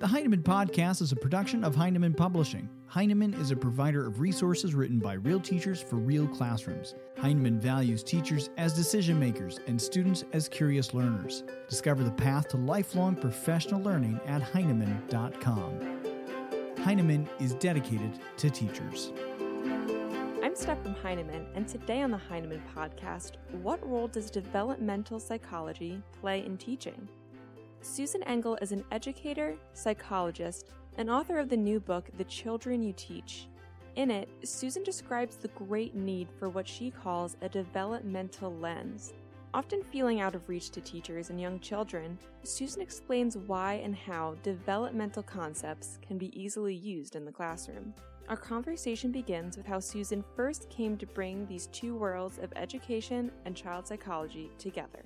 The Heinemann Podcast is a production of Heinemann Publishing. Heinemann is a provider of resources written by real teachers for real classrooms. Heinemann values teachers as decision makers and students as curious learners. Discover the path to lifelong professional learning at Heinemann.com. Heinemann is dedicated to teachers. I'm Steph from Heinemann, and today on the Heinemann Podcast, what role does developmental psychology play in teaching? Susan Engel is an educator, psychologist, and author of the new book, The Children You Teach. In it, Susan describes the great need for what she calls a developmental lens. Often feeling out of reach to teachers and young children, Susan explains why and how developmental concepts can be easily used in the classroom. Our conversation begins with how Susan first came to bring these two worlds of education and child psychology together.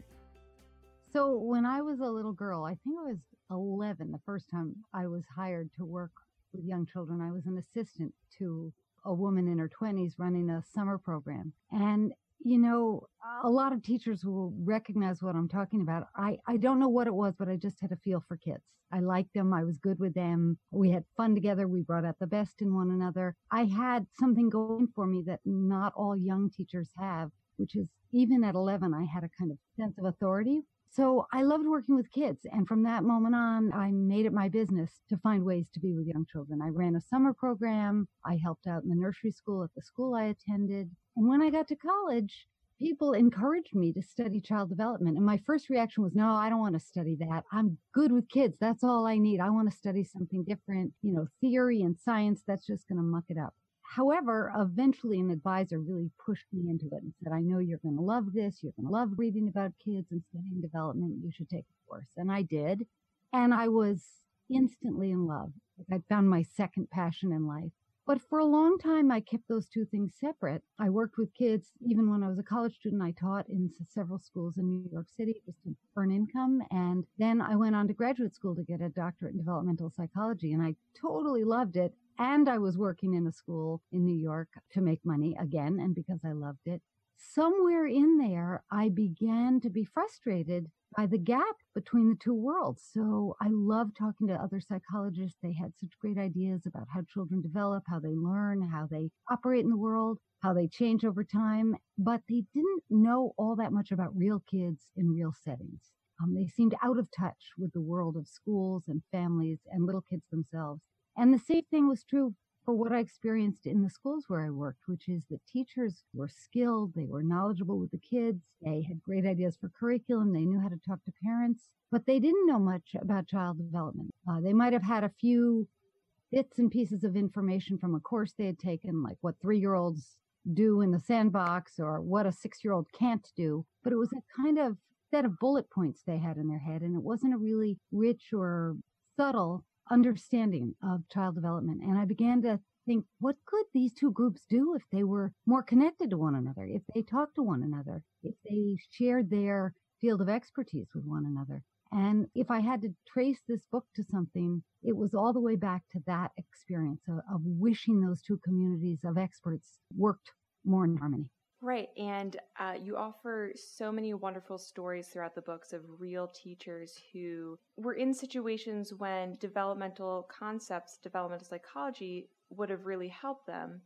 So when I was a little girl, I think I was 11 the first time I was hired to work with young children. I was an assistant to a woman in her 20s running a summer program. And, you know, a lot of teachers will recognize what I'm talking about. I, I don't know what it was, but I just had a feel for kids. I liked them. I was good with them. We had fun together. We brought out the best in one another. I had something going for me that not all young teachers have, which is even at 11, I had a kind of sense of authority so I loved working with kids. And from that moment on, I made it my business to find ways to be with young children. I ran a summer program. I helped out in the nursery school at the school I attended. And when I got to college, people encouraged me to study child development. And my first reaction was, no, I don't want to study that. I'm good with kids. That's all I need. I want to study something different. You know, theory and science, that's just going to muck it up. However, eventually an advisor really pushed me into it and said, I know you're going to love this. You're going to love reading about kids and studying development. You should take a course. And I did. And I was instantly in love. I found my second passion in life. But for a long time, I kept those two things separate. I worked with kids. Even when I was a college student, I taught in several schools in New York City just to earn income. And then I went on to graduate school to get a doctorate in developmental psychology. And I totally loved it and I was working in a school in New York to make money again, and because I loved it. Somewhere in there, I began to be frustrated by the gap between the two worlds. So I loved talking to other psychologists. They had such great ideas about how children develop, how they learn, how they operate in the world, how they change over time, but they didn't know all that much about real kids in real settings. Um, they seemed out of touch with the world of schools and families and little kids themselves. And the same thing was true for what I experienced in the schools where I worked, which is that teachers were skilled, they were knowledgeable with the kids, they had great ideas for curriculum, they knew how to talk to parents, but they didn't know much about child development. Uh, they might have had a few bits and pieces of information from a course they had taken, like what three year olds do in the sandbox or what a six year old can't do, but it was a kind of set of bullet points they had in their head, and it wasn't a really rich or subtle understanding of child development. And I began to think, what could these two groups do if they were more connected to one another, if they talked to one another, if they shared their field of expertise with one another? And if I had to trace this book to something, it was all the way back to that experience of, of wishing those two communities of experts worked more in harmony. Right. And uh, you offer so many wonderful stories throughout the books of real teachers who were in situations when developmental concepts, developmental psychology would have really helped them.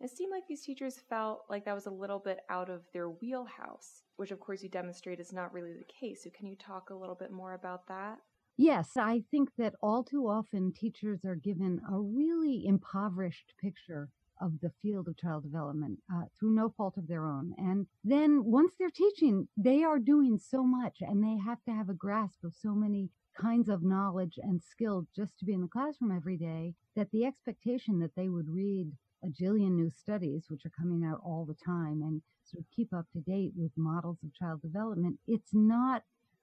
It seemed like these teachers felt like that was a little bit out of their wheelhouse, which of course you demonstrate is not really the case. So, can you talk a little bit more about that? Yes, I think that all too often teachers are given a really impoverished picture of the field of child development uh, through no fault of their own. And then once they're teaching, they are doing so much and they have to have a grasp of so many kinds of knowledge and skill just to be in the classroom every day that the expectation that they would read a jillion new studies, which are coming out all the time, and sort of keep up to date with models of child development, it's not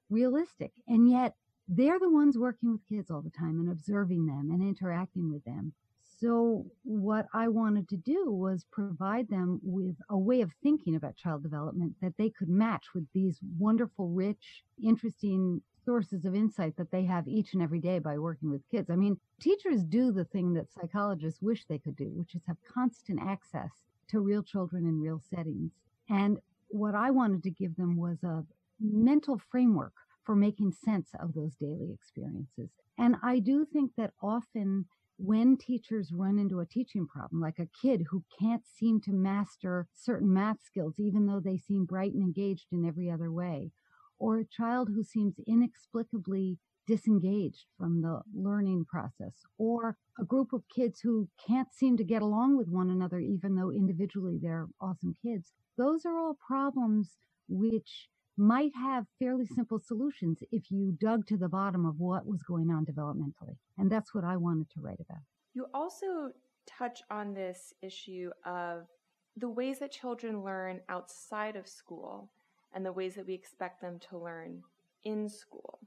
realistic. And yet they're the ones working with kids all the time and observing them and interacting with them. So, what I wanted to do was provide them with a way of thinking about child development that they could match with these wonderful, rich, interesting sources of insight that they have each and every day by working with kids. I mean, teachers do the thing that psychologists wish they could do, which is have constant access to real children in real settings. And what I wanted to give them was a mental framework for making sense of those daily experiences. And I do think that often when teachers run into a teaching problem, like a kid who can't seem to master certain math skills, even though they seem bright and engaged in every other way, or a child who seems inexplicably disengaged from the learning process, or a group of kids who can't seem to get along with one another, even though individually they're awesome kids. Those are all problems which might have fairly simple solutions if you dug to the bottom of what was going on developmentally. And that's what I wanted to write about. You also touch on this issue of the ways that children learn outside of school and the ways that we expect them to learn in school.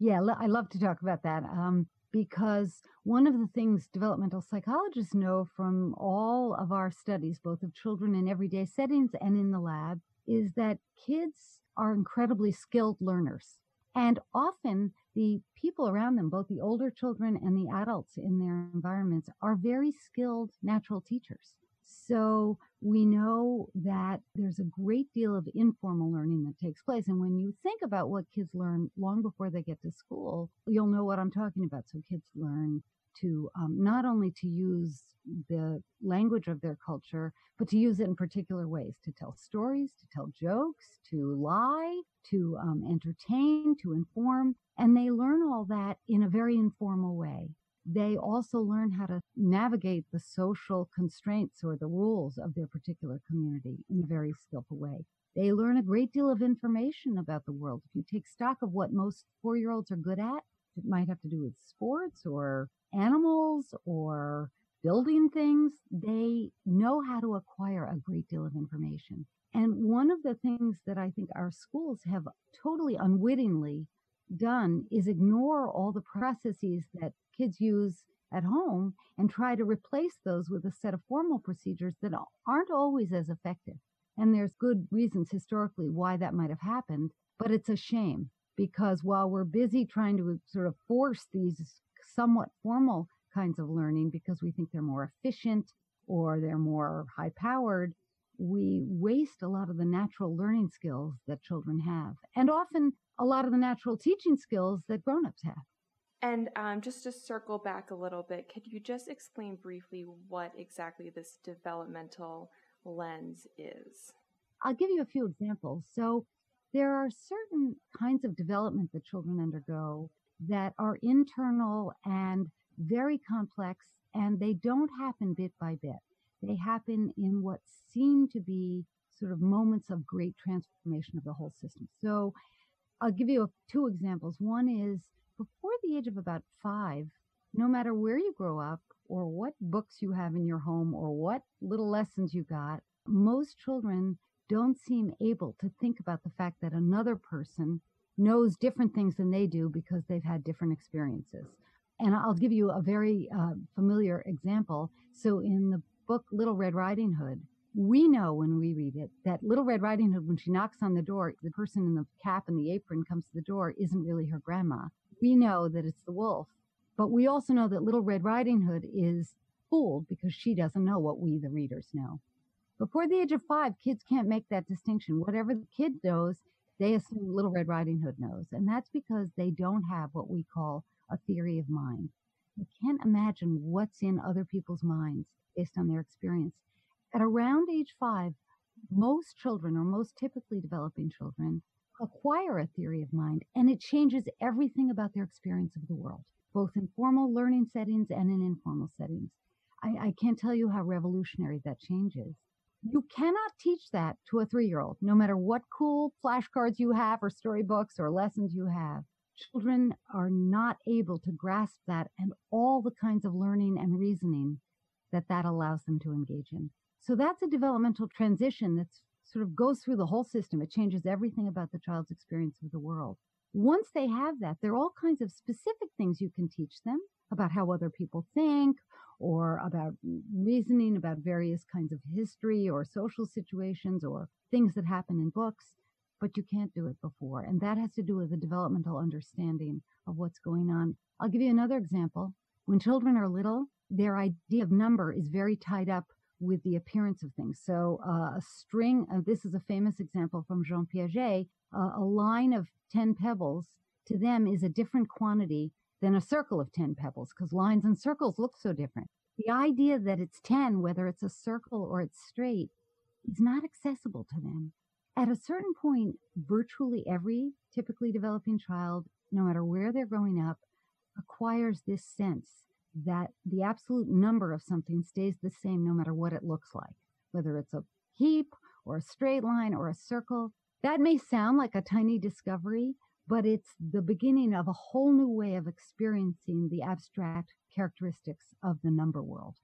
Yeah, I love to talk about that um, because one of the things developmental psychologists know from all of our studies, both of children in everyday settings and in the lab, is that kids are incredibly skilled learners. And often the people around them, both the older children and the adults in their environments, are very skilled natural teachers. So we know that there's a great deal of informal learning that takes place. And when you think about what kids learn long before they get to school, you'll know what I'm talking about. So kids learn to um, not only to use the language of their culture, but to use it in particular ways to tell stories, to tell jokes, to lie, to um, entertain, to inform. And they learn all that in a very informal way. They also learn how to navigate the social constraints or the rules of their particular community in a very skillful way. They learn a great deal of information about the world. If you take stock of what most four year olds are good at, it might have to do with sports or animals or building things, they know how to acquire a great deal of information. And one of the things that I think our schools have totally unwittingly done is ignore all the processes that kids use at home and try to replace those with a set of formal procedures that aren't always as effective. And there's good reasons historically why that might have happened, but it's a shame because while we're busy trying to sort of force these somewhat formal kinds of learning because we think they're more efficient or they're more high powered, we waste a lot of the natural learning skills that children have, and often a lot of the natural teaching skills that grown-ups have. And um, just to circle back a little bit, could you just explain briefly what exactly this developmental lens is? I'll give you a few examples. So, there are certain kinds of development that children undergo that are internal and very complex, and they don't happen bit by bit. They happen in what seem to be sort of moments of great transformation of the whole system. So I'll give you two examples. One is before the age of about five, no matter where you grow up or what books you have in your home or what little lessons you got, most children don't seem able to think about the fact that another person knows different things than they do because they've had different experiences. And I'll give you a very uh, familiar example. So in the book Little Red Riding Hood, we know when we read it that Little Red Riding Hood, when she knocks on the door, the person in the cap and the apron comes to the door isn't really her grandma. We know that it's the wolf. But we also know that Little Red Riding Hood is fooled because she doesn't know what we, the readers, know. Before the age of five, kids can't make that distinction. Whatever the kid knows, they assume Little Red Riding Hood knows. And that's because they don't have what we call a theory of mind. They can't imagine what's in other people's minds based on their experience. At around age five, most children, or most typically developing children, acquire a theory of mind, and it changes everything about their experience of the world, both in formal learning settings and in informal settings. I, I can't tell you how revolutionary that change is. You cannot teach that to a three year old, no matter what cool flashcards you have or storybooks or lessons you have. Children are not able to grasp that and all the kinds of learning and reasoning that that allows them to engage in. So that's a developmental transition that sort of goes through the whole system. It changes everything about the child's experience of the world. Once they have that, there are all kinds of specific things you can teach them about how other people think or about reasoning about various kinds of history or social situations or things that happen in books, but you can't do it before. And that has to do with the developmental understanding of what's going on. I'll give you another example. When children are little, their idea of number is very tied up with the appearance of things. So uh, a string, uh, this is a famous example from Jean Piaget, uh, a line of 10 pebbles to them is a different quantity than a circle of 10 pebbles because lines and circles look so different. The idea that it's 10, whether it's a circle or it's straight, is not accessible to them. At a certain point, virtually every typically developing child, no matter where they're growing up, acquires this sense that the absolute number of something stays the same no matter what it looks like, whether it's a heap or a straight line or a circle. That may sound like a tiny discovery, but it's the beginning of a whole new way of experiencing the abstract characteristics of the number world.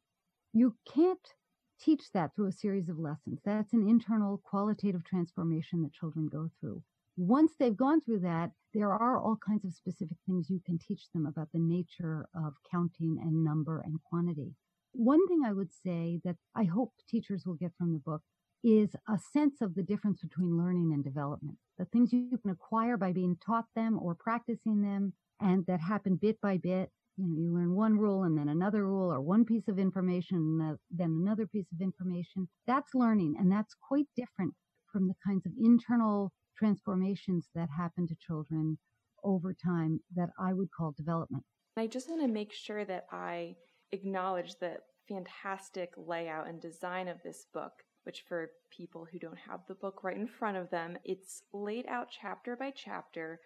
You can't teach that through a series of lessons. That's an internal qualitative transformation that children go through. Once they've gone through that, there are all kinds of specific things you can teach them about the nature of counting and number and quantity. One thing I would say that I hope teachers will get from the book is a sense of the difference between learning and development. The things you can acquire by being taught them or practicing them and that happen bit by bit. You know, you learn one rule and then another rule or one piece of information and then another piece of information. That's learning and that's quite different from the kinds of internal transformations that happen to children over time that I would call development. I just want to make sure that I acknowledge the fantastic layout and design of this book which for people who don't have the book right in front of them, it's laid out chapter by chapter,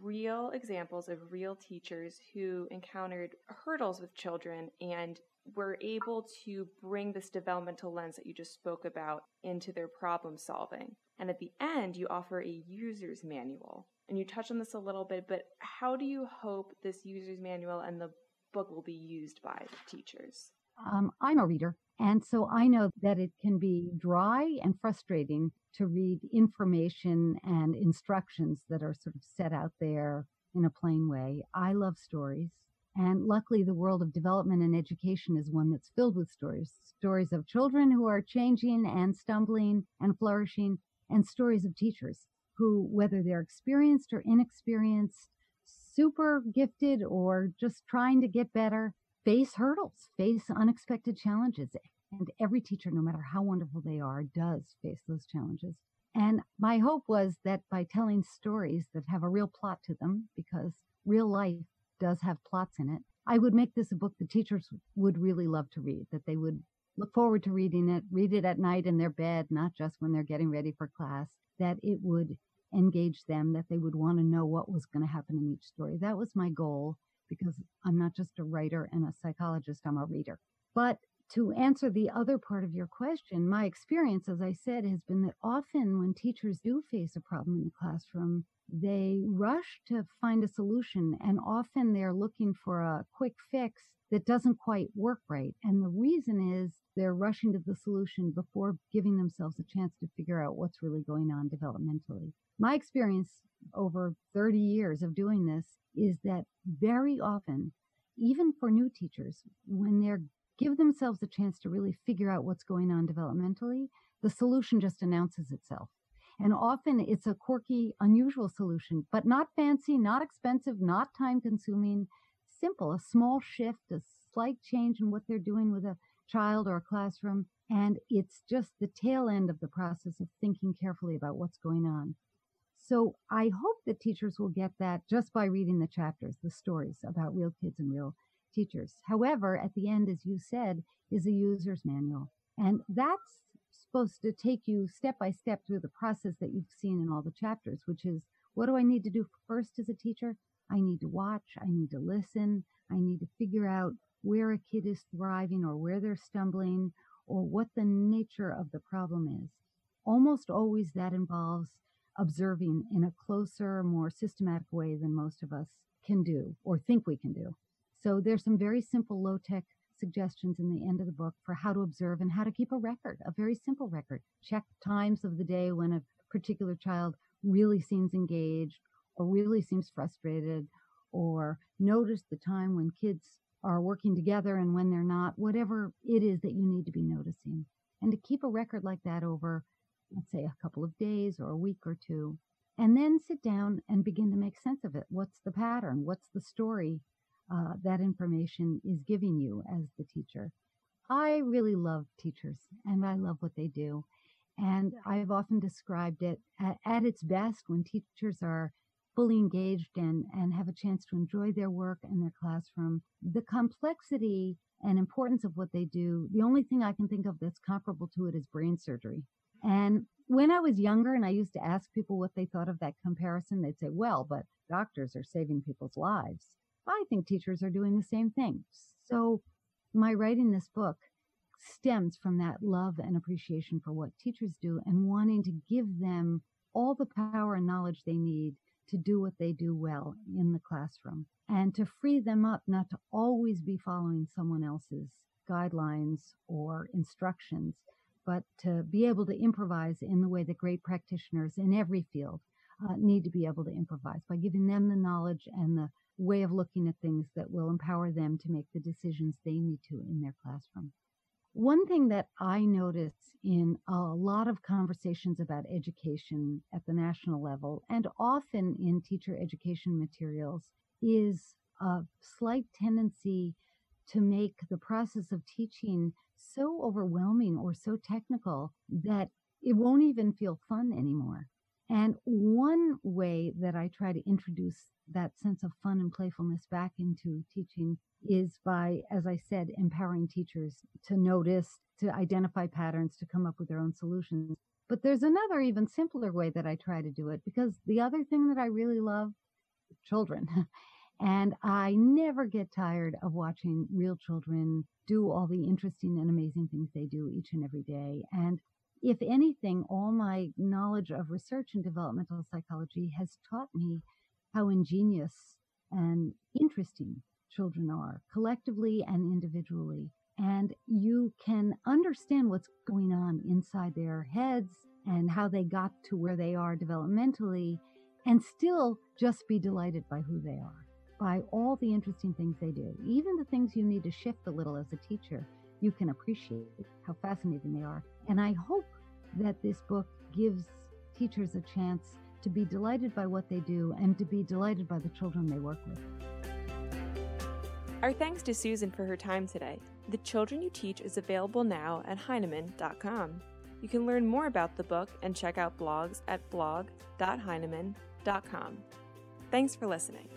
real examples of real teachers who encountered hurdles with children and were able to bring this developmental lens that you just spoke about into their problem solving. And at the end, you offer a user's manual. And you touched on this a little bit, but how do you hope this user's manual and the book will be used by the teachers? Um, I'm a reader. And so I know that it can be dry and frustrating to read information and instructions that are sort of set out there in a plain way. I love stories. And luckily, the world of development and education is one that's filled with stories stories of children who are changing and stumbling and flourishing, and stories of teachers who, whether they're experienced or inexperienced, super gifted or just trying to get better, face hurdles, face unexpected challenges. And every teacher, no matter how wonderful they are, does face those challenges. And my hope was that by telling stories that have a real plot to them, because real life does have plots in it, I would make this a book that teachers would really love to read, that they would look forward to reading it, read it at night in their bed, not just when they're getting ready for class, that it would engage them, that they would want to know what was going to happen in each story. That was my goal because I'm not just a writer and a psychologist, I'm a reader. But to answer the other part of your question, my experience, as I said, has been that often when teachers do face a problem in the classroom, they rush to find a solution and often they're looking for a quick fix that doesn't quite work right. And the reason is they're rushing to the solution before giving themselves a chance to figure out what's really going on developmentally. My experience over 30 years of doing this is that very often, even for new teachers, when they give themselves a chance to really figure out what's going on developmentally, the solution just announces itself. And often it's a quirky, unusual solution, but not fancy, not expensive, not time consuming, simple, a small shift, a slight change in what they're doing with a child or a classroom. And it's just the tail end of the process of thinking carefully about what's going on. So I hope that teachers will get that just by reading the chapters, the stories about real kids and real teachers. However, at the end, as you said, is a user's manual. And that's supposed to take you step by step through the process that you've seen in all the chapters, which is what do I need to do first as a teacher? I need to watch, I need to listen, I need to figure out where a kid is thriving or where they're stumbling or what the nature of the problem is. Almost always that involves observing in a closer, more systematic way than most of us can do or think we can do. So there's some very simple low tech suggestions in the end of the book for how to observe and how to keep a record, a very simple record. Check times of the day when a particular child really seems engaged or really seems frustrated or notice the time when kids are working together and when they're not, whatever it is that you need to be noticing. And to keep a record like that over, let's say, a couple of days or a week or two, and then sit down and begin to make sense of it. What's the pattern? What's the story uh, that information is giving you as the teacher? I really love teachers and I love what they do. And I've often described it at, at its best when teachers are fully engaged and, and have a chance to enjoy their work and their classroom. The complexity and importance of what they do, the only thing I can think of that's comparable to it is brain surgery. And when I was younger and I used to ask people what they thought of that comparison, they'd say, well, but doctors are saving people's lives. I think teachers are doing the same thing. So my writing this book stems from that love and appreciation for what teachers do and wanting to give them all the power and knowledge they need to do what they do well in the classroom and to free them up not to always be following someone else's guidelines or instructions, but to be able to improvise in the way that great practitioners in every field uh, need to be able to improvise by giving them the knowledge and the way of looking at things that will empower them to make the decisions they need to in their classroom. One thing that I notice in a lot of conversations about education at the national level and often in teacher education materials is a slight tendency to make the process of teaching so overwhelming or so technical that it won't even feel fun anymore. And one way that I try to introduce that sense of fun and playfulness back into teaching is by, as I said, empowering teachers to notice, to identify patterns, to come up with their own solutions. But there's another even simpler way that I try to do it because the other thing that I really love, children. and I never get tired of watching real children do all the interesting and amazing things they do each and every day. And if anything, all my knowledge of research and developmental psychology has taught me how ingenious and interesting children are, collectively and individually. And you can understand what's going on inside their heads and how they got to where they are developmentally, and still just be delighted by who they are, by all the interesting things they do. Even the things you need to shift a little as a teacher, you can appreciate how fascinating they are. And I hope that this book gives teachers a chance to be delighted by what they do and to be delighted by the children they work with. Our thanks to Susan for her time today. The Children You Teach is available now at Heinemann.com. You can learn more about the book and check out blogs at blog.heinemann.com. Thanks for listening.